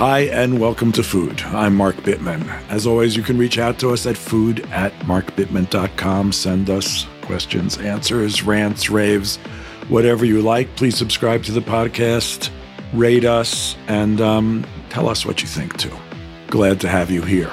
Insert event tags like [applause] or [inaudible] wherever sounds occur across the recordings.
Hi, and welcome to Food. I'm Mark Bittman. As always, you can reach out to us at food at markbittman.com. Send us questions, answers, rants, raves, whatever you like. Please subscribe to the podcast, rate us, and um, tell us what you think too. Glad to have you here.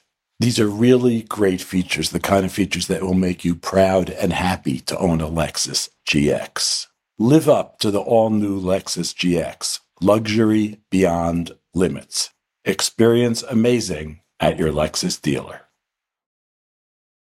These are really great features, the kind of features that will make you proud and happy to own a Lexus GX. Live up to the all new Lexus GX, luxury beyond limits. Experience amazing at your Lexus dealer.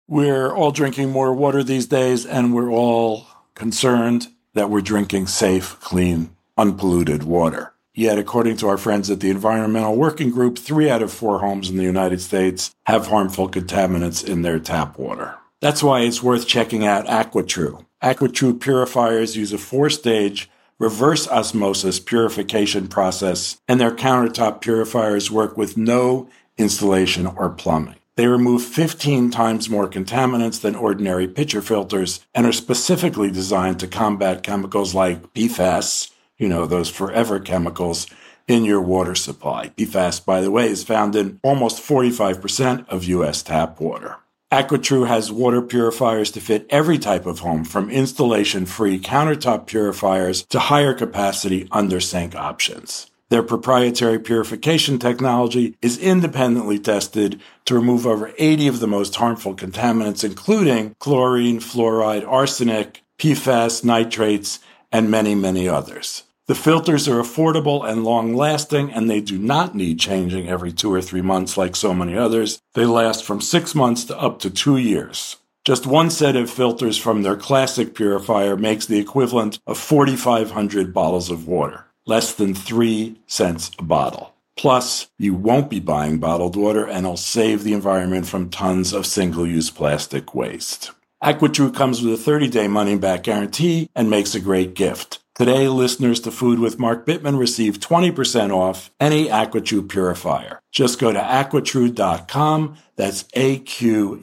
We're all drinking more water these days, and we're all concerned that we're drinking safe, clean, unpolluted water. Yet, according to our friends at the Environmental Working Group, three out of four homes in the United States have harmful contaminants in their tap water. That's why it's worth checking out AquaTrue. AquaTrue purifiers use a four stage reverse osmosis purification process, and their countertop purifiers work with no installation or plumbing. They remove 15 times more contaminants than ordinary pitcher filters and are specifically designed to combat chemicals like PFAS, you know, those forever chemicals in your water supply. PFAS, by the way, is found in almost 45% of U.S. tap water. AquaTrue has water purifiers to fit every type of home, from installation free countertop purifiers to higher capacity under sink options. Their proprietary purification technology is independently tested to remove over 80 of the most harmful contaminants, including chlorine, fluoride, arsenic, PFAS, nitrates, and many, many others. The filters are affordable and long lasting, and they do not need changing every two or three months like so many others. They last from six months to up to two years. Just one set of filters from their classic purifier makes the equivalent of 4,500 bottles of water, less than three cents a bottle. Plus, you won't be buying bottled water and it'll save the environment from tons of single use plastic waste. AquaTrue comes with a 30 day money back guarantee and makes a great gift. Today, listeners to Food with Mark Bittman receive 20% off any AquaTrue purifier. Just go to aquatrue.com, that's A-Q-U-A-T-R-U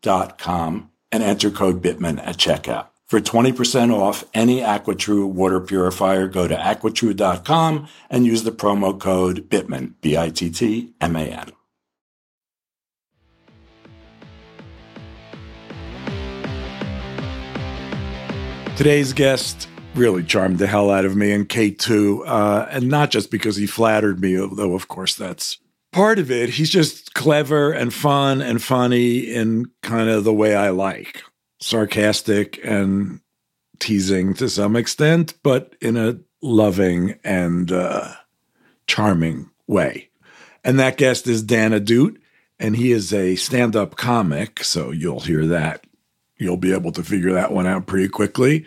dot com, and enter code Bittman at checkout. For 20% off any AquaTrue water purifier, go to aquatrue.com and use the promo code Bittman, B-I-T-T-M-A-N. Today's guest really charmed the hell out of me, and Kate too, uh, and not just because he flattered me, though of course that's part of it. He's just clever and fun and funny in kind of the way I like, sarcastic and teasing to some extent, but in a loving and uh, charming way. And that guest is Dan Ahdoot, and he is a stand up comic. So you'll hear that. You'll be able to figure that one out pretty quickly.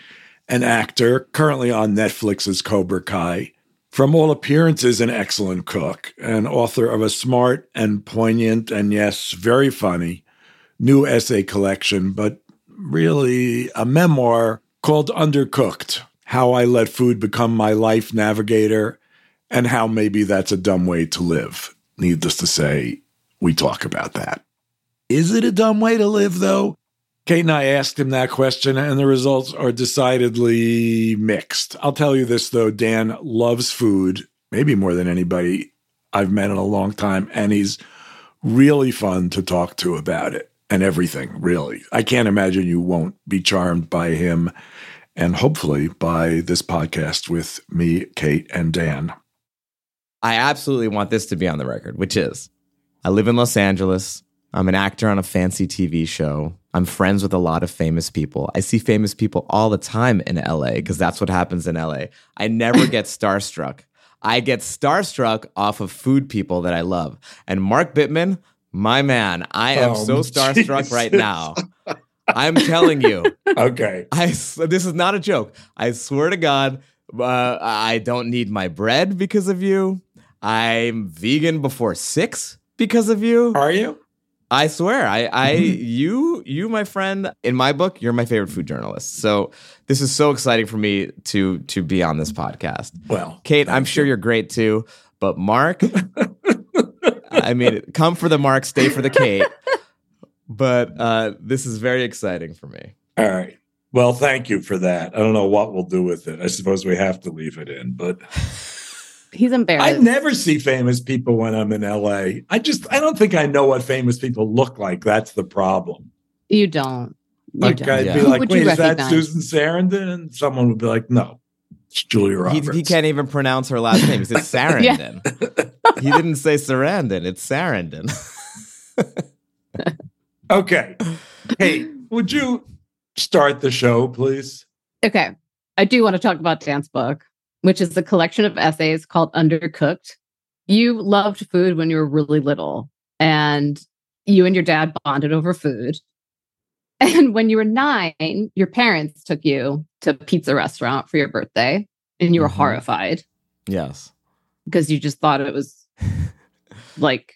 An actor currently on Netflix's Cobra Kai. From all appearances, an excellent cook, and author of a smart and poignant and, yes, very funny new essay collection, but really a memoir called Undercooked How I Let Food Become My Life Navigator, and how maybe that's a dumb way to live. Needless to say, we talk about that. Is it a dumb way to live, though? Kate and I asked him that question, and the results are decidedly mixed. I'll tell you this, though Dan loves food, maybe more than anybody I've met in a long time, and he's really fun to talk to about it and everything, really. I can't imagine you won't be charmed by him and hopefully by this podcast with me, Kate, and Dan. I absolutely want this to be on the record, which is I live in Los Angeles. I'm an actor on a fancy TV show. I'm friends with a lot of famous people. I see famous people all the time in LA because that's what happens in LA. I never get [clears throat] starstruck. I get starstruck off of food people that I love. And Mark Bittman, my man, I am Oh, so [laughs] starstruck Jesus. right now. I'm telling you. [laughs] Okay. I this is not a joke. I swear to God, uh, I don't need my bread because of you. I'm vegan before six because of you. Are you? I swear, I, I, you, you, my friend, in my book, you're my favorite food journalist. So this is so exciting for me to to be on this podcast. Well, Kate, I'm sure you're great too, but Mark, [laughs] I mean, come for the Mark, stay for the Kate. But uh, this is very exciting for me. all right. Well, thank you for that. I don't know what we'll do with it. I suppose we have to leave it in, but [laughs] He's embarrassed. I never see famous people when I'm in LA. I just I don't think I know what famous people look like. That's the problem. you don't. You Like don't. I'd Yeah. be Who like, wait, is that? Susan Sarandon? And someone would be like, no, it's Julia He, Roberts. he can't even pronounce her last name. He [laughs] said Sarandon. he didn't say Sarandon. It's Sarandon. [laughs] Okay. Hey, would you start the show, please? Okay. I do want to talk about Dan's book, which is a collection of essays called Undercooked. You loved food when you were really little, and you and your dad bonded over food. [laughs] And when you were nine, your parents took you to a pizza restaurant for your birthday, and you were Mhm. horrified yes. because you just thought it was [laughs] like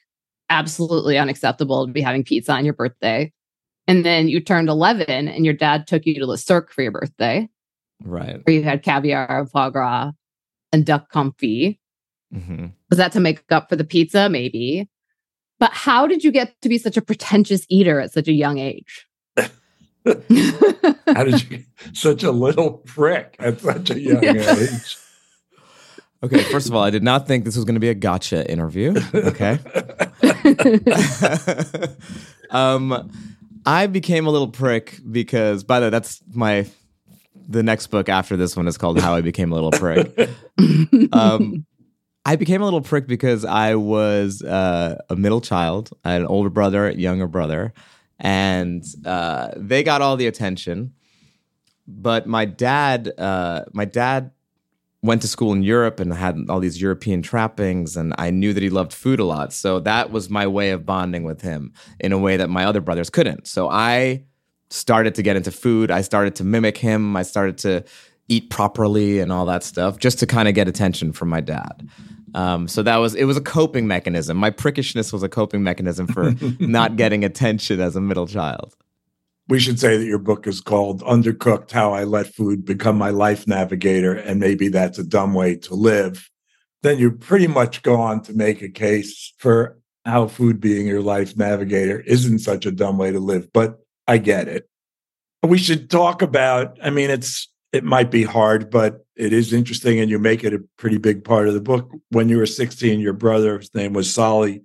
absolutely unacceptable to be having pizza on your birthday. And then you turned 11 and your dad took you to the Cirque for your birthday, Right. where you had caviar and foie gras and duck confit. hmm Was that to make up for the pizza? Maybe. But how did you get to be such a pretentious eater at such a young age? [laughs] How did you [laughs] get such a little prick at such a young Yeah. age? Okay. First of all, I did not think this was going to be a gotcha interview. Okay. [laughs] um, I became a little prick because, by the way, that's my the next book after this one is called How I Became a Little Prick. [laughs] um, I became a little prick because I was uh, a middle child. I had an older brother, younger brother, and uh, they got all the attention. But my dad, uh, my dad went to school in Europe and had all these European trappings, and I knew that he loved food a lot. So that was my way of bonding with him in a way that my other brothers couldn't. So I started to get into food. I started to mimic him. I started to eat properly and all that stuff just to kind of get attention from my dad. Um, so that was it was a coping mechanism. My prickishness was a coping mechanism for [laughs] not getting attention as a middle child. We should say that your book is called Undercooked How I Let Food Become My Life Navigator, and maybe that's a dumb way to live. Then you pretty much go on to make a case for how food being your life navigator isn't such a dumb way to live. But I get it. We should talk about, I mean, it's it might be hard, but it is interesting, and you make it a pretty big part of the book. When you were 16, your brother's name was Solly,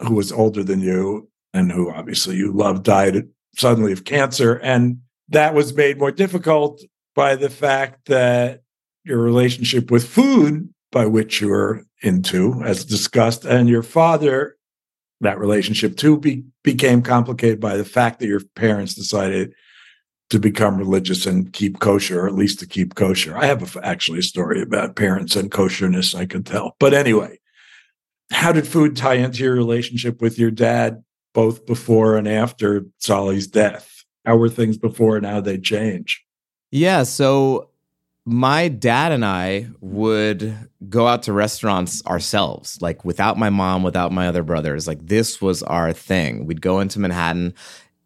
who was older than you, and who obviously you loved, died suddenly of cancer. And that was made more difficult by the fact that your relationship with food by which you were into, as discussed, and your father, that relationship too be, became complicated by the fact that your parents decided to become religious and keep kosher, or at least to keep kosher. I have a, actually a story about parents and kosherness I could tell. But anyway, how did food tie into your relationship with your dad, both before and after Solly's death? How were things before and how they change? Yeah, so my dad and I would go out to restaurants ourselves, like without my mom, without my other brothers. Like this was our thing. We'd go into Manhattan,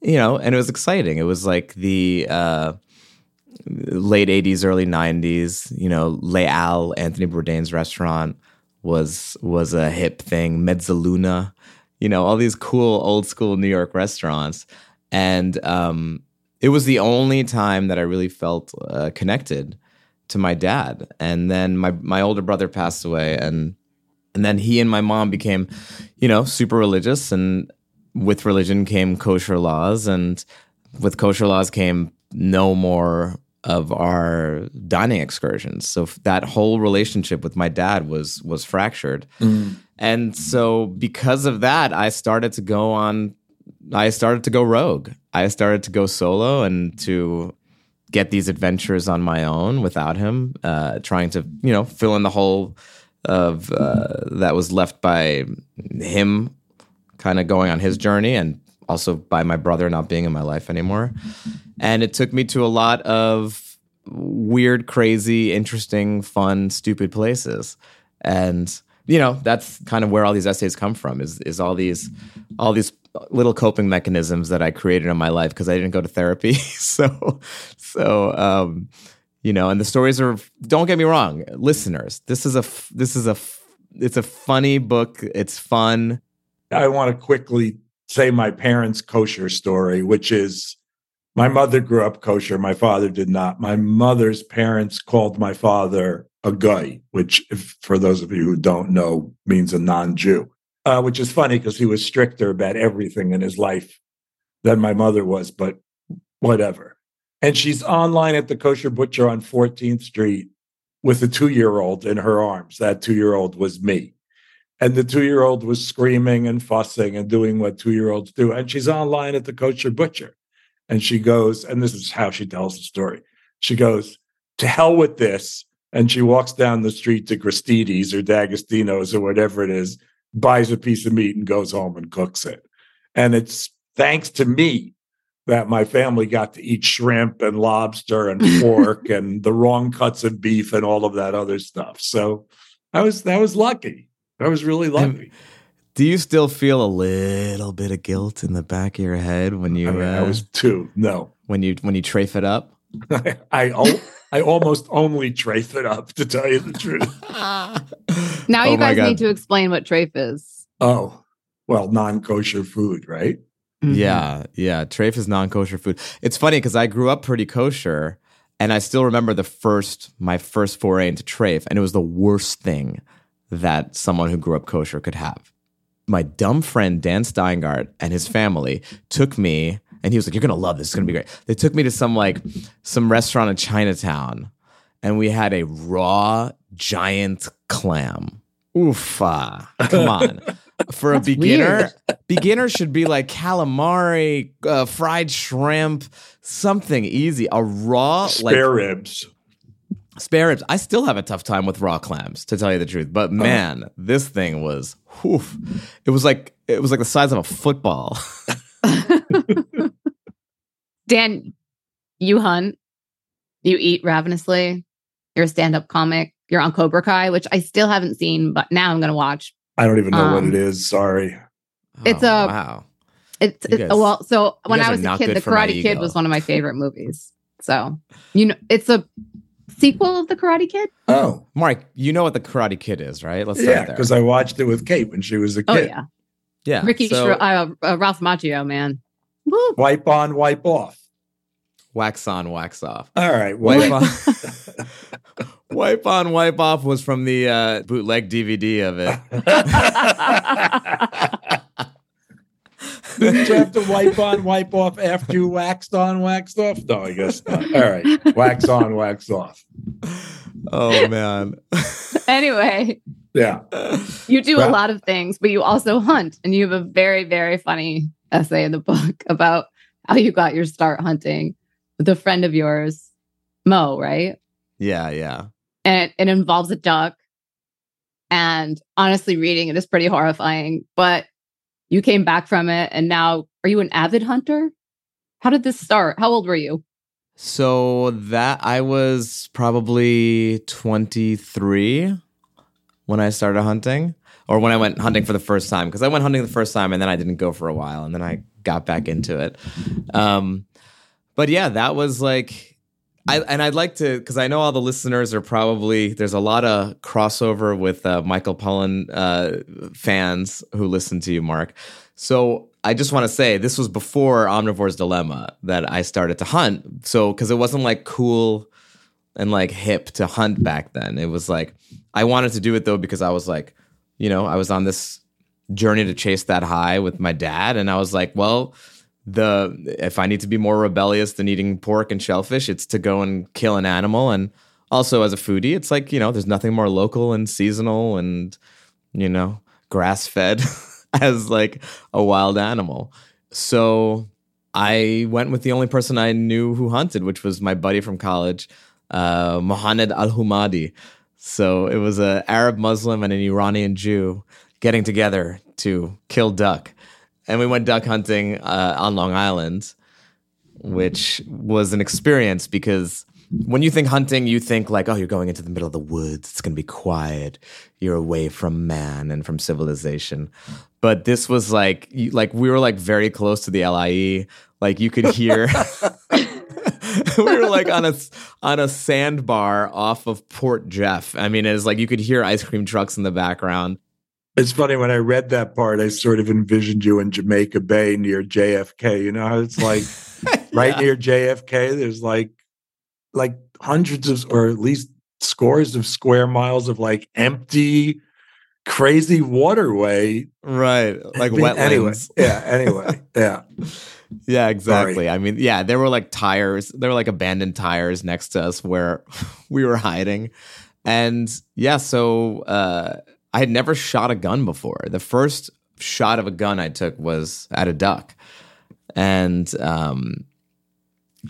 you know, and it was exciting. It was like the uh, late 80s, early 90s, you know, Halles, Anthony Bourdain's restaurant was was a hip thing. Mezzaluna, you know, all these cool old school New York restaurants. And um, it was the only time that I really felt uh, connected to my dad. And then my my older brother passed away, and and then he and my mom became, you know, super religious. And with religion came kosher laws, and with kosher laws came no more of our dining excursions. So that whole relationship with my dad was was fractured. Mm. And so because of that, I started to go on I started to go rogue. I started to go solo and to get these adventures on my own without him, uh, trying to you know fill in the hole of uh, that was left by him, kind of going on his journey, and also by my brother not being in my life anymore. And it took me to a lot of weird, crazy, interesting, fun, stupid places, and you know that's kind of where all these essays come from. Is is all these all these little coping mechanisms that I created in my life because I didn't go to therapy. [laughs] so, so um, you know, and the stories are. Don't get me wrong, listeners. This is a this is a it's a funny book. It's fun. I want to quickly say my parents' kosher story, which is my mother grew up kosher. My father did not. My mother's parents called my father a goy, which, if, for those of you who don't know, means a non-Jew uh, which is funny because he was stricter about everything in his life than my mother was, but whatever. And she's online at the kosher butcher on 14th Street with a two year old in her arms. That two year old was me. And the two year old was screaming and fussing and doing what two year olds do. And she's online at the kosher butcher. And she goes, and this is how she tells the story. She goes, to hell with this. And she walks down the street to Gristedes or D'Agostino's or whatever it is buys a piece of meat and goes home and cooks it. And it's thanks to me that my family got to eat shrimp and lobster and [laughs] pork and the wrong cuts of beef and all of that other stuff. So I was that was lucky. I was really lucky. Do you still feel a little bit of guilt in the back of your head when you? I, mean, uh, I was two. No. When you when you trafe it up. [laughs] I, I I almost only trafe it up to tell you the truth. [laughs] now you oh guys need to explain what trafe is. Oh, well, non-kosher food, right? Mm-hmm. Yeah, yeah. Trafe is non-kosher food. It's funny because I grew up pretty kosher, and I still remember the first my first foray into trafe, and it was the worst thing that someone who grew up kosher could have. My dumb friend Dan Steingart and his family took me and he was like, "You're gonna love this. It's gonna be great." They took me to some like some restaurant in Chinatown, and we had a raw giant clam. Oofa! Come on. [laughs] For a beginner, beginner should be like calamari, uh, fried shrimp, something easy. A raw spare like, ribs. Spare ribs. I still have a tough time with raw clams, to tell you the truth. But uh-huh. man, this thing was, whew, it was like it was like the size of a football. [laughs] [laughs] Dan, you hunt, you eat ravenously, you're a stand up comic, you're on Cobra Kai, which I still haven't seen, but now I'm going to watch. I don't even know um, what it is. Sorry. It's oh, a, wow. It's, it's guys, well, so when I was a kid, The Karate Kid was one of my favorite movies. So, you know, it's a sequel of The Karate Kid. Oh, Mark, you know what The Karate Kid is, right? Let's yeah, because I watched it with Kate when she was a oh, kid. Oh yeah, yeah. Ricky, so, uh, uh, Ralph Macchio, man. Woo. Wipe on, wipe off. Wax on, wax off. All right. Wipe on. [laughs] [laughs] wipe on, wipe off was from the uh, bootleg DVD of it. Did you have to wipe on, wipe off after you waxed on, waxed off? No, I guess not. All right. Wax on, wax off. oh man. [laughs] anyway, Yeah. you do Well- a lot of things, but you also hunt, and you have a very, very funny essay in the book [laughs] about how you got your start hunting with a friend of yours, Mo, right? Yeah, yeah. And it, it involves a duck. And honestly, reading it is pretty horrifying. But you came back from it, and now are you an avid hunter? How did this start? How old were you? So that I was probably 23 when I started hunting or when I went hunting for the first time because I went hunting the first time and then I didn't go for a while and then I got back into it. Um but yeah, that was like I and I'd like to because I know all the listeners are probably there's a lot of crossover with uh, Michael Pollan uh, fans who listen to you, Mark. So I just want to say this was before Omnivore's Dilemma that I started to hunt. So because it wasn't like cool and like hip to hunt back then. It was like I wanted to do it though because I was like, you know, I was on this journey to chase that high with my dad, and I was like, well, the if I need to be more rebellious than eating pork and shellfish, it's to go and kill an animal. And also as a foodie, it's like you know, there's nothing more local and seasonal and you know, grass fed [laughs] as like a wild animal. So I went with the only person I knew who hunted, which was my buddy from college, uh, Mohammed Al Humadi. So it was an Arab Muslim and an Iranian Jew getting together to kill duck. And we went duck hunting uh, on Long Island, which was an experience because when you think hunting, you think like, oh, you're going into the middle of the woods. It's going to be quiet. You're away from man and from civilization. But this was like, like we were like very close to the LIE. Like you could hear. [laughs] [laughs] [laughs] we were like on a on a sandbar off of Port Jeff. I mean, it's like you could hear ice cream trucks in the background. It's funny when I read that part, I sort of envisioned you in Jamaica Bay near JFK. You know how it's like [laughs] right Yeah. near JFK, there's like like hundreds of or at least scores of square miles of like empty, crazy waterway. right, like wetlands. Anyway, yeah, anyway. [laughs] Yeah. Yeah, exactly. I mean, yeah, there were like tires, there were like abandoned tires next to us where [laughs] we were hiding. And yeah, so uh, I had never shot a gun before. The first shot of a gun I took was at a duck. And um,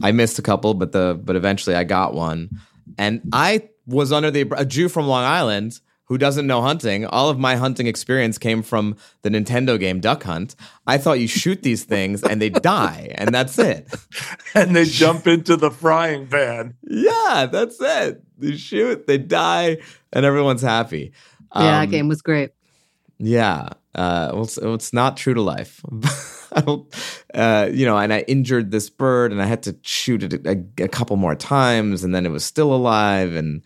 I missed a couple, but the but eventually I got one. And I was under the a Jew from Long Island who doesn't know hunting. All of my hunting experience came from the Nintendo game Duck Hunt. I thought you shoot these things and they die, and that's it. [laughs] And they jump into the frying pan. Yeah, that's it. They shoot, they die, and everyone's happy. yeah, Um, that game was great. Yeah. Uh, well, it's, well, it's not true to life. [laughs] I don't- uh, you know, and I injured this bird and I had to shoot it a, a couple more times and then it was still alive. And,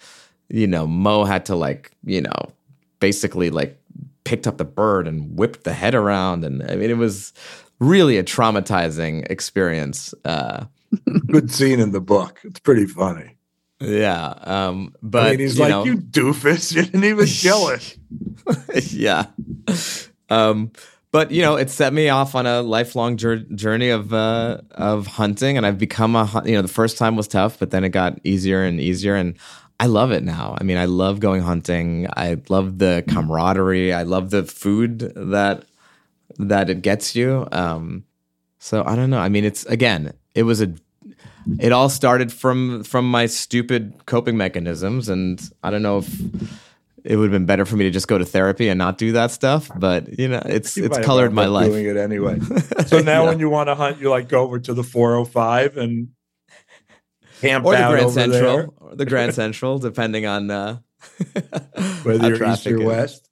you know, Mo had to like, you know, basically like picked up the bird and whipped the head around. And I mean, it was really a traumatizing experience. Uh, [laughs] Good scene in the book. It's pretty funny. yeah. Um, but I mean, he's like, know- you doofus, [laughs] you didn't even kill it. [laughs] yeah. Um, but you know, it set me off on a lifelong jour- journey of uh, of hunting, and I've become a you know the first time was tough, but then it got easier and easier, and I love it now. I mean, I love going hunting. I love the camaraderie. I love the food that that it gets you. Um, so I don't know. I mean, it's again, it was a it all started from from my stupid coping mechanisms and i don't know if it would have been better for me to just go to therapy and not do that stuff but you know it's You it's colored my life Doing it anyway. [laughs] So now, Yeah. when you want to hunt, you like go over to the 405 and camp or the grand central there, or the grand central depending on uh [laughs] whether you're east or is. west.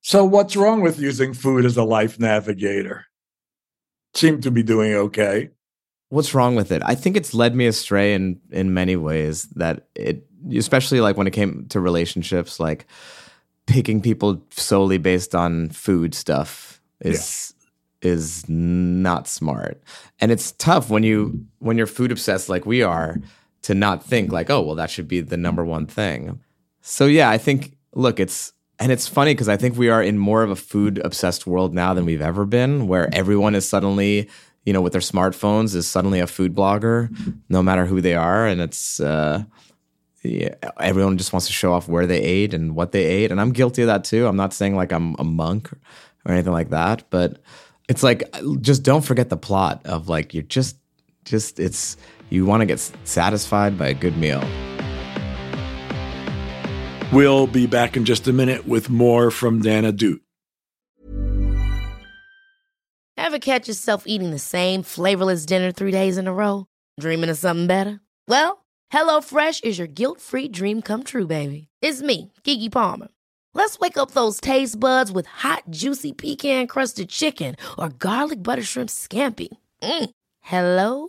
So, what's wrong with using food as a life navigator? Seem to be doing okay. what's wrong with it i think it's led me astray in in many ways that it especially like when it came to relationships like picking people solely based on food stuff is is not smart and it's tough when you when you're food obsessed like we are to not think like oh well that should be the number one thing so yeah i think look it's and it's funny because i think we are in more of a food obsessed world now than we've ever been where everyone is suddenly you know with their smartphones is suddenly a food blogger no matter who they are and it's uh yeah, everyone just wants to show off where they ate and what they ate, and I'm guilty of that too. I'm not saying like I'm a monk or anything like that, but it's like just don't forget the plot of like you're just just it's you want to get satisfied by a good meal. We'll be back in just a minute with more from Dan Ahdoot. Ever catch yourself eating the same flavorless dinner three days in a row? Dreaming of something better? Well, HelloFresh is your guilt-free dream come true, baby. It's me, Keke Palmer. Let's wake up those taste buds with hot, juicy pecan-crusted chicken or garlic butter shrimp scampi. Mm. Hello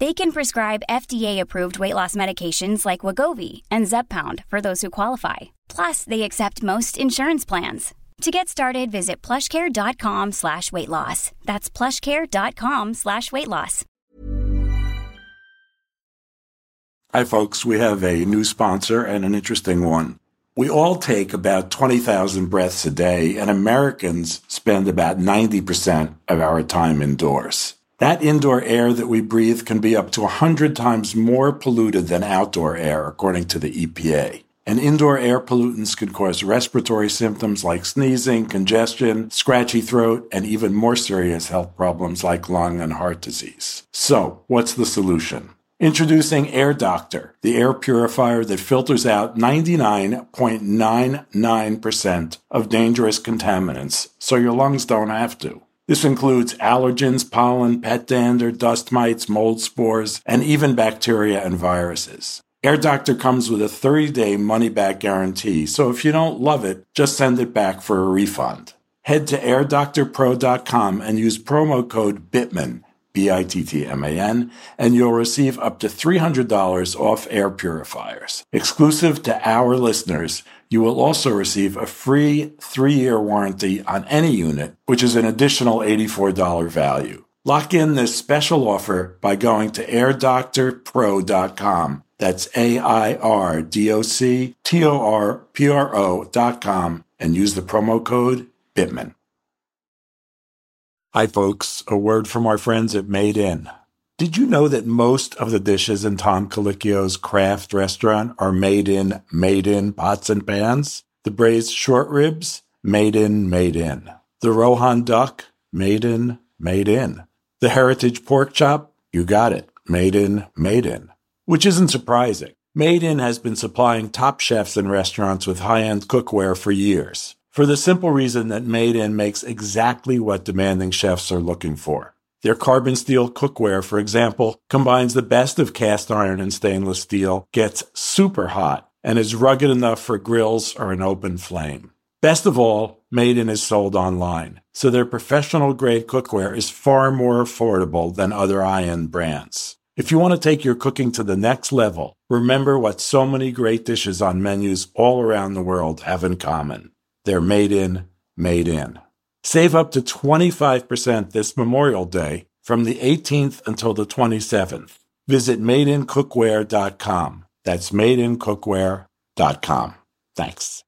They can prescribe FDA-approved weight loss medications like Wegovy and Zepbound for those who qualify. Plus, they accept most insurance plans. To get started, visit plushcare.com slash weight loss. That's plushcare.com slash weight loss. Hi, folks. We have a new sponsor and an interesting one. We all take about 20,000 breaths a day, and Americans spend about 90% of our time indoors. That indoor air that we breathe can be up to 100 times more polluted than outdoor air, according to the EPA. And indoor air pollutants can cause respiratory symptoms like sneezing, congestion, scratchy throat, and even more serious health problems like lung and heart disease. So, what's the solution? Introducing Air Doctor, the air purifier that filters out 99.99% of dangerous contaminants so your lungs don't have to. This includes allergens, pollen, pet dander, dust mites, mold spores, and even bacteria and viruses. Air Doctor comes with a 30 day money back guarantee, so if you don't love it, just send it back for a refund. Head to airdoctorpro.com and use promo code BITTMAN, B I T T M A N, and you'll receive up to $300 off air purifiers. Exclusive to our listeners, you will also receive a free three year warranty on any unit, which is an additional $84 value. Lock in this special offer by going to airdoctorpro.com. That's A I R D O C T O R P R O.com and use the promo code BITTMAN. Hi, folks. A word from our friends at Made In. Did you know that most of the dishes in Tom Colicchio's craft restaurant are made in, made in pots and pans? The braised short ribs, made in, made in. The Rouen duck, made in, made in. The heritage pork chop, you got it, made in, made in. Which isn't surprising. Made in has been supplying top chefs in restaurants with high end cookware for years. For the simple reason that Made in makes exactly what demanding chefs are looking for. Their carbon steel cookware, for example, combines the best of cast iron and stainless steel, gets super hot, and is rugged enough for grills or an open flame. Best of all, Made in is sold online, so their professional grade cookware is far more affordable than other end brands. If you want to take your cooking to the next level, remember what so many great dishes on menus all around the world have in common. They're made in, made in. Save up to 25% this Memorial Day from the 18th until the 27th. Visit madeincookware.com. That's madeincookware.com. Thanks.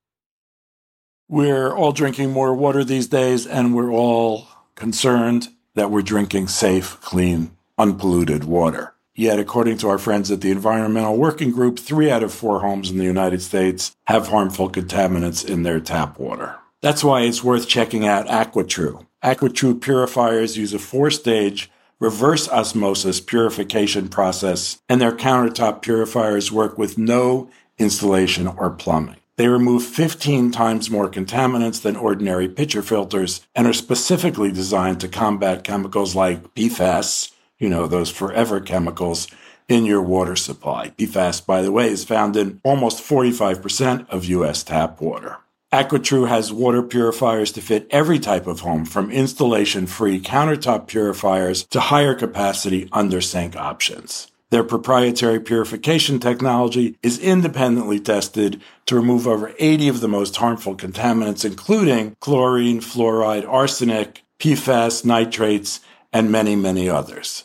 We're all drinking more water these days, and we're all concerned that we're drinking safe, clean, unpolluted water. Yet, according to our friends at the Environmental Working Group, three out of four homes in the United States have harmful contaminants in their tap water. That's why it's worth checking out AquaTrue. AquaTrue purifiers use a four stage reverse osmosis purification process, and their countertop purifiers work with no installation or plumbing. They remove 15 times more contaminants than ordinary pitcher filters and are specifically designed to combat chemicals like PFAS, you know, those forever chemicals in your water supply. PFAS, by the way, is found in almost 45% of U.S. tap water. AquaTrue has water purifiers to fit every type of home, from installation free countertop purifiers to higher capacity under sink options. Their proprietary purification technology is independently tested to remove over 80 of the most harmful contaminants, including chlorine, fluoride, arsenic, PFAS, nitrates, and many, many others.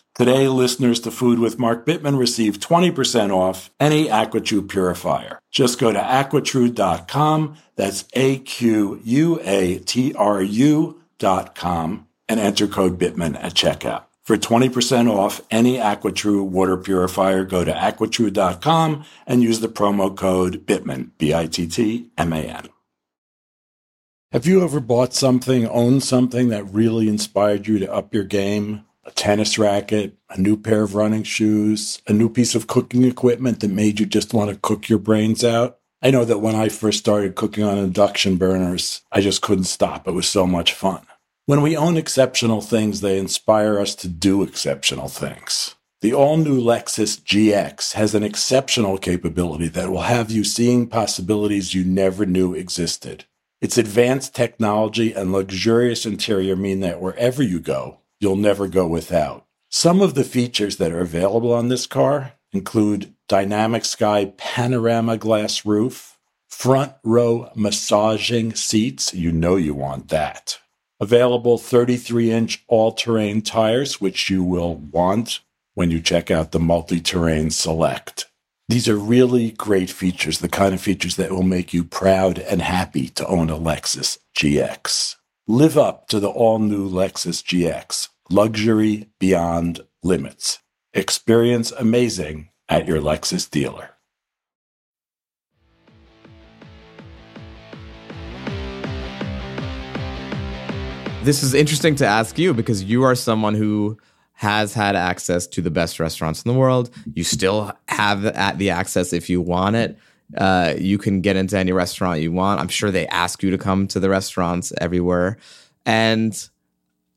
Today, listeners to Food with Mark Bittman receive 20% off any AquaTrue purifier. Just go to aquatrue.com, that's A-Q-U-A-T-R-U dot com, and enter code Bittman at checkout. For 20% off any AquaTrue water purifier, go to aquatrue.com and use the promo code Bittman, B-I-T-T-M-A-N. Have you ever bought something, owned something that really inspired you to up your game? A tennis racket, a new pair of running shoes, a new piece of cooking equipment that made you just want to cook your brains out. I know that when I first started cooking on induction burners, I just couldn't stop. It was so much fun. When we own exceptional things, they inspire us to do exceptional things. The all new Lexus GX has an exceptional capability that will have you seeing possibilities you never knew existed. Its advanced technology and luxurious interior mean that wherever you go, you'll never go without. Some of the features that are available on this car include dynamic sky panorama glass roof, front row massaging seats. You know you want that. Available 33 inch all terrain tires, which you will want when you check out the multi terrain select. These are really great features, the kind of features that will make you proud and happy to own a Lexus GX. Live up to the all new Lexus GX. Luxury beyond limits. Experience amazing at your Lexus dealer. This is interesting to ask you because you are someone who has had access to the best restaurants in the world. You still have the access if you want it. Uh, you can get into any restaurant you want. I'm sure they ask you to come to the restaurants everywhere. And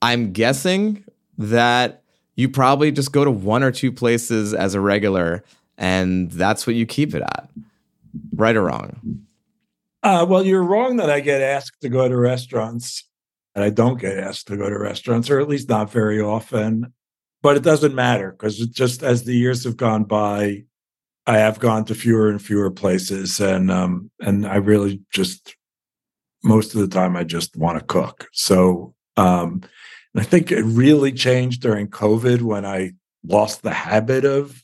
I'm guessing that you probably just go to one or two places as a regular and that's what you keep it at. Right or wrong? Uh, well, you're wrong that I get asked to go to restaurants and I don't get asked to go to restaurants, or at least not very often. But it doesn't matter because just as the years have gone by, I have gone to fewer and fewer places, and um, and I really just most of the time I just want to cook. So um, I think it really changed during COVID when I lost the habit of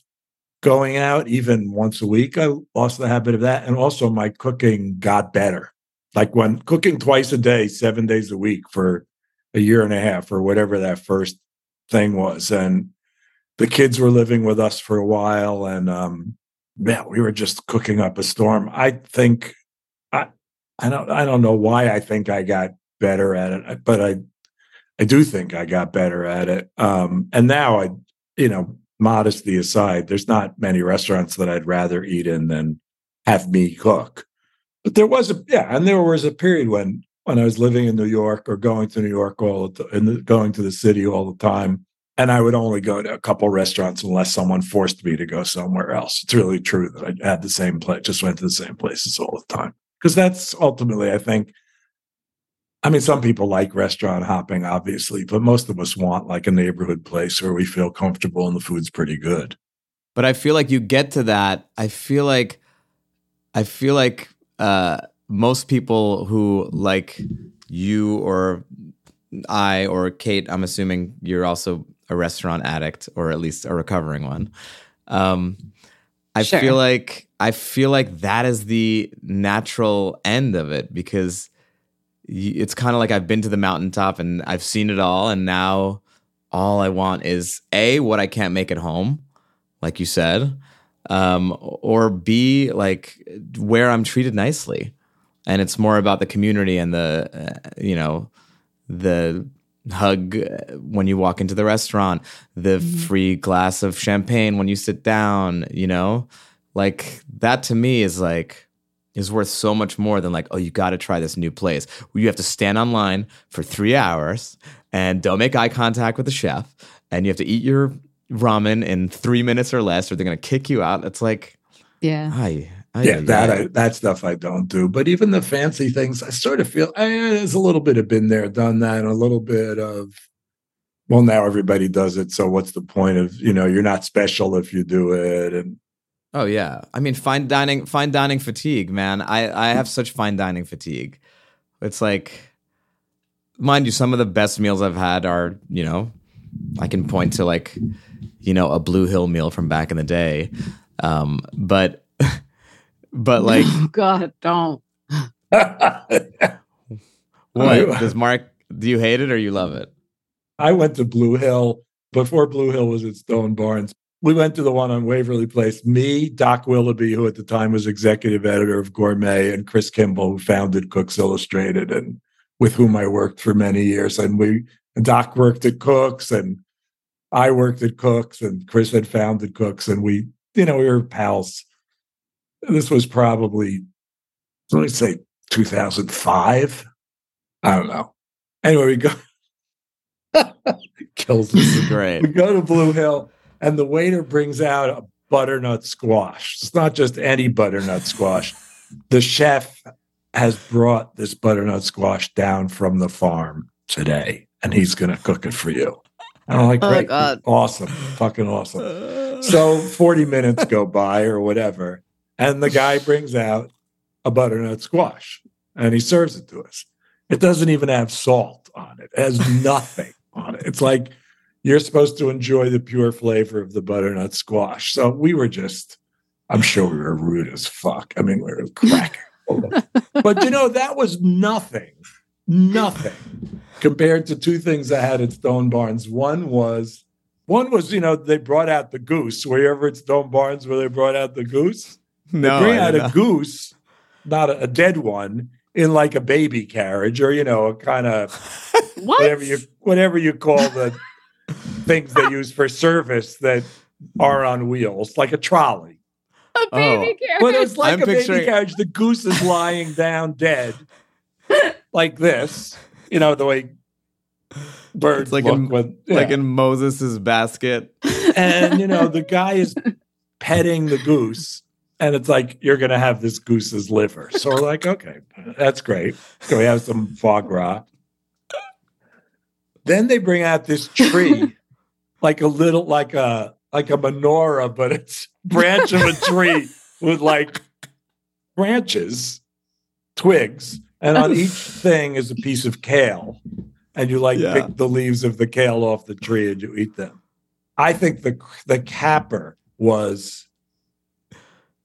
going out even once a week. I lost the habit of that, and also my cooking got better like when cooking twice a day, seven days a week for a year and a half or whatever that first thing was. And the kids were living with us for a while and um man, we were just cooking up a storm. I think I I don't I don't know why I think I got better at it, but I I do think I got better at it. Um and now I you know, modesty aside, there's not many restaurants that I'd rather eat in than have me cook. But there was a yeah, and there was a period when when I was living in New York or going to New York all the and going to the city all the time, and I would only go to a couple restaurants unless someone forced me to go somewhere else. It's really true that I had the same place, just went to the same places all the time because that's ultimately, I think. I mean, some people like restaurant hopping, obviously, but most of us want like a neighborhood place where we feel comfortable and the food's pretty good. But I feel like you get to that. I feel like, I feel like uh, most people who like you or I or Kate, I'm assuming you're also a restaurant addict or at least a recovering one. Um, I sure. feel like I feel like that is the natural end of it because it's kind of like I've been to the mountaintop and I've seen it all, and now all I want is a what I can't make at home, like you said, um, or B, like where I'm treated nicely. And it's more about the community and the, uh, you know, the hug uh, when you walk into the restaurant, the free glass of champagne when you sit down, you know? Like that to me is like is worth so much more than like, oh, you got to try this new place. You have to stand online for 3 hours and don't make eye contact with the chef and you have to eat your ramen in 3 minutes or less or they're going to kick you out. It's like Yeah. I yeah, that I, that stuff I don't do. But even the fancy things, I sort of feel eh, there's a little bit of been there, done that, and a little bit of well, now everybody does it. So what's the point of you know you're not special if you do it? And Oh yeah. I mean fine dining fine dining fatigue, man. I I have such fine dining fatigue. It's like mind you some of the best meals I've had are, you know, I can point to like you know, a Blue Hill meal from back in the day. Um but [laughs] but [laughs] like Oh God, don't. [laughs] what does Mark do you hate it or you love it? I went to Blue Hill before Blue Hill was at Stone Barns. We went to the one on Waverly Place. Me, Doc Willoughby, who at the time was executive editor of Gourmet, and Chris Kimball, who founded Cooks Illustrated, and with whom I worked for many years. And we, and Doc worked at Cooks, and I worked at Cooks, and Chris had founded Cooks, and we, you know, we were pals. This was probably, let me say, 2005. I don't know. Anyway, we go. [laughs] Kills is great. We go to Blue Hill, and the waiter brings out a butternut squash. It's not just any butternut squash. The chef has brought this butternut squash down from the farm today, and he's going to cook it for you. And I'm like, Oh, great, God. awesome, fucking awesome. [sighs] So 40 minutes go by or whatever, and the guy brings out a butternut squash and he serves it to us. It doesn't even have salt on it. It has [laughs] nothing on it. It's like you're supposed to enjoy the pure flavor of the butternut squash. So we were just, I'm sure we were rude as fuck. I mean, we were cracking. [laughs] but you know, that was nothing, nothing compared to two things I had at Stone Barns. One was, one was, you know, they brought out the goose. Were you ever at Stone Barns where they brought out the goose? No. they bring I out a goose, not a, a dead one, in like a baby carriage or you know, a kind of [laughs] What? whatever you whatever you call the things they use for service that are on wheels, like a trolley. a oh. baby Oh. But it's like I'm a baby carriage. The goose is lying down dead, like this. You know the way birds It's like look in- when, like in Moses's basket. and you know the [laughs] guy is petting the goose and it's like you're gonna have this goose's liver. So we're like okay that's great. Can we have some foie gras. Then they bring out this tree [laughs] like a little like a like a menorah but it's branch of a tree with like branches twigs and on each thing is a piece of kale. And you like Yeah. pick the leaves of the kale off the tree and you eat them. I think the the capper was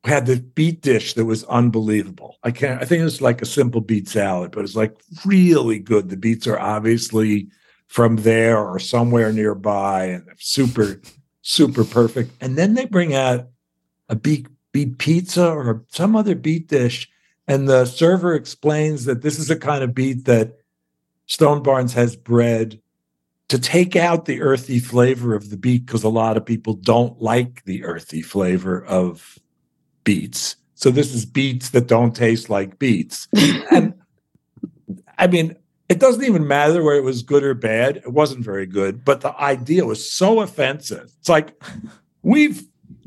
had the beet dish that was unbelievable. I can't. I think it was like a simple beet salad, but it's like really good. The beets are obviously from there or somewhere nearby, and super super perfect. And then they bring out a beet beet pizza or some other beet dish, and the server explains that this is a kind of beet that Stone Barns has bred to take out the earthy flavor of the beet because a lot of people don't like the earthy flavor of beets. So this is beets that don't taste like beets. and I mean, it doesn't even matter where it was good or bad. It wasn't very good, but the idea was so offensive. It's like we've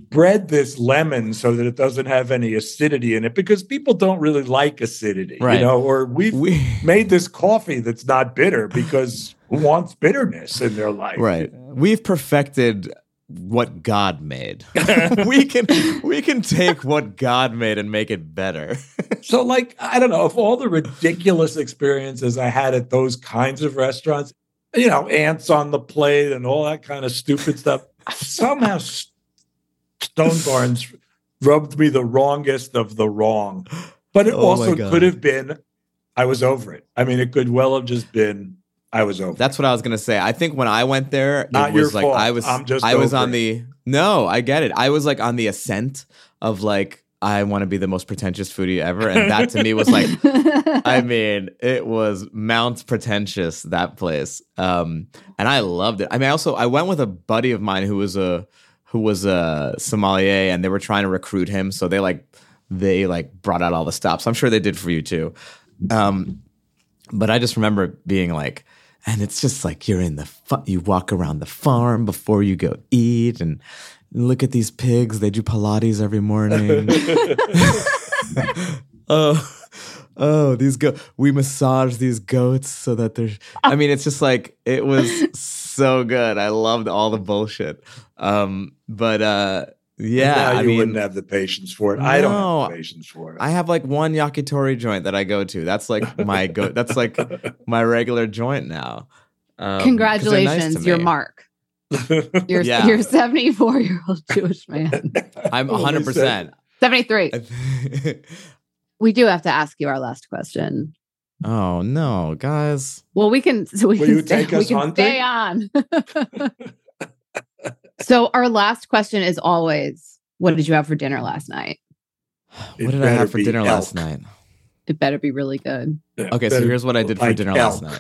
bred this lemon so that it doesn't have any acidity in it because people don't really like acidity, Right. you know, or we've We [laughs] made this coffee that's not bitter because who wants bitterness in their life? right. We've perfected what God made. [laughs] we can we can take what God made and make it better. [laughs] So, like, I don't know, of all the ridiculous experiences I had at those kinds of restaurants, you know, ants on the plate and all that kind of stupid stuff, somehow Stone Barns rubbed me the wrongest of the wrong. But it Oh also could have been, I was over it. I mean, it could well have just been, I was over That's what I was gonna say. I think when I went there, Not it was your like fault. I was I'm just I was on it. the no, I get it. I was like on the ascent of like I want to be the most pretentious foodie ever. And that to me was like, [laughs] I mean, it was Mount Pretentious, that place. Um, and I loved it. I mean, also, I went with a buddy of mine who was a, who was a sommelier and they were trying to recruit him. So they like, they like brought out all the stops. I'm sure they did for you too. Um, but I just remember being like, and it's just like you're in the you walk around the farm before you go eat and look at these pigs. They do pilates every morning. [laughs] [laughs] Oh oh these go we massage these goats so that they're i mean it's just like it was so good. I loved all the bullshit. Um but uh yeah now I you mean, wouldn't have the patience for it. I don't have the patience for it. I have like one yakitori joint that I go to. That's like my go. That's like [laughs] my regular joint now. Um, 'cause they're nice Congratulations, to you're. Mark. [laughs] You're Yeah. you're 74 year old [laughs] Jewish man. I'm 100. percent 73. We do have to ask you our last question. Oh no, guys! Well, we can. So we Will can you stay, take we us can hunting? stay on. So our last question is always, "What did you have for dinner last night?" It what did I have for be dinner last night? It better be really good. Yeah, Okay, so here's what I did for like dinner last night.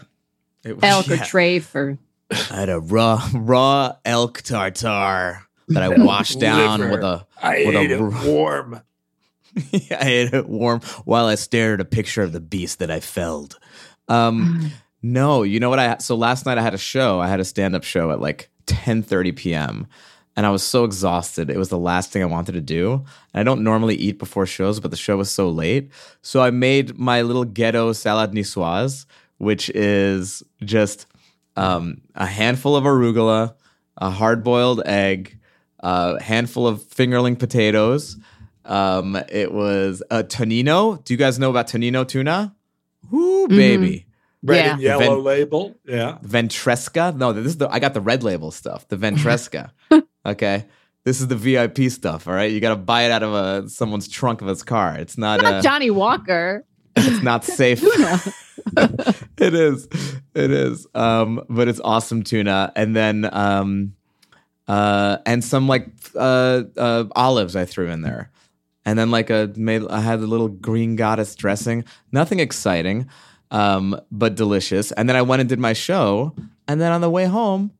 It was- Elk or yeah. trafe or I had a raw raw elk tartar that I [laughs] washed down Liver. with a. I with a it r- warm. [laughs] I ate it warm while I stared at a picture of the beast that I felled. Um, [sighs] no, you know what I so last night I had a show. I had a stand-up show at like 10:30 p.m. and I was so exhausted. It was the last thing I wanted to do. And I don't normally eat before shows, but the show was so late. So I made my little ghetto salad niçoise, which is just um, a handful of arugula, a hard-boiled egg, a handful of fingerling potatoes. Um, it was a Tonnino. Do you guys know about Tonnino tuna? Woo, baby. Red Yeah. and yellow Ven- label. Yeah. Ventresca. No, this is the I got the red label stuff. The Ventresca. [laughs] okay. This is the VIP stuff, all right? You got to buy it out of a someone's trunk of his car. It's not not uh, Johnny Walker. it's not [laughs] safe. [laughs] it is. It is. Um, but it's awesome tuna. And then um uh and some like uh uh olives I threw in there. And then like a made I had a little green goddess dressing. Nothing exciting, um, but delicious. And then I went and did my show. And then on the way home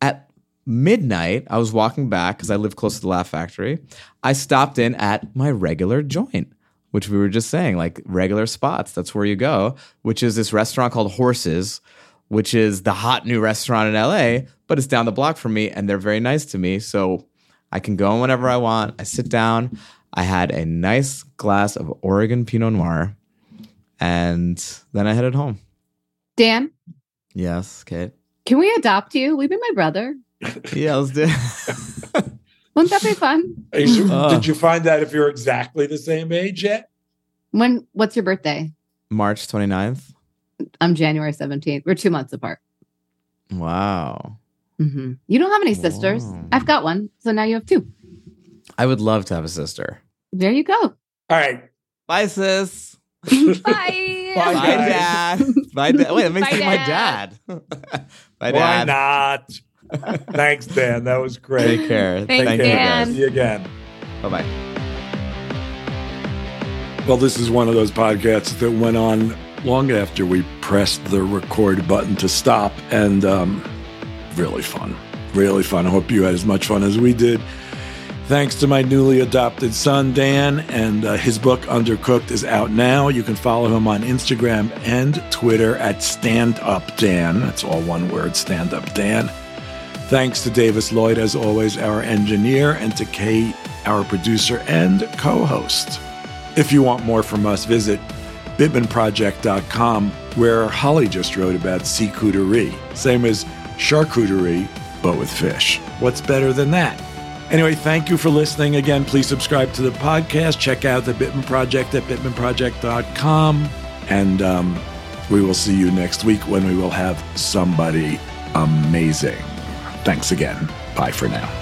at midnight, I was walking back because I live close to the Laugh Factory. I stopped in at my regular joint, which we were just saying, like regular spots. That's where you go, which is this restaurant called Horses, which is the hot new restaurant in LA, but it's down the block from me and they're very nice to me. So I can go whenever I want. I sit down. I had a nice glass of Oregon Pinot Noir and then I headed home. Dan, Yes, Kate. can we adopt you? We've been my brother. [laughs] Yeah, let's do it. [laughs] Wouldn't that be fun? You Uh. Did you find out if you're exactly the same age yet? When? What's your birthday? March 29th. I'm January 17th. We're two months apart. Wow. hmm You don't have any sisters. Wow. I've got one, so now you have two. I would love to have a sister. There you go. All right. Bye, sis. [laughs] Bye. Bye, Bye, dad. Bye, dad. Wait, that makes Bye, me my Dad. Bye, dad. [laughs] Bye, Why not? Thanks, Dan. That was great. Take care. Thank Thank you, you, Dan. See you again. Bye bye. Well, this is one of those podcasts that went on long after we pressed the record button to stop, and um, really fun. Really fun. I hope you had as much fun as we did. Thanks to my newly adopted son, Dan, and uh, his book, Undercooked, is out now. You can follow him on Instagram and Twitter at Stand Up Dan. That's all one word, Stand Up Dan. Thanks to Davis Lloyd, as always, our engineer, and to Kate, our producer and co host. If you want more from us, visit bittmanproject.com, where Holly just wrote about seacouterie, same as charcuterie, but with fish. What's better than that? Anyway, thank you for listening. Again, please subscribe to the podcast. Check out the Bittman Project at bittmanproject.com. And um, we will see you next week when we will have somebody amazing. Thanks again. Bye for now.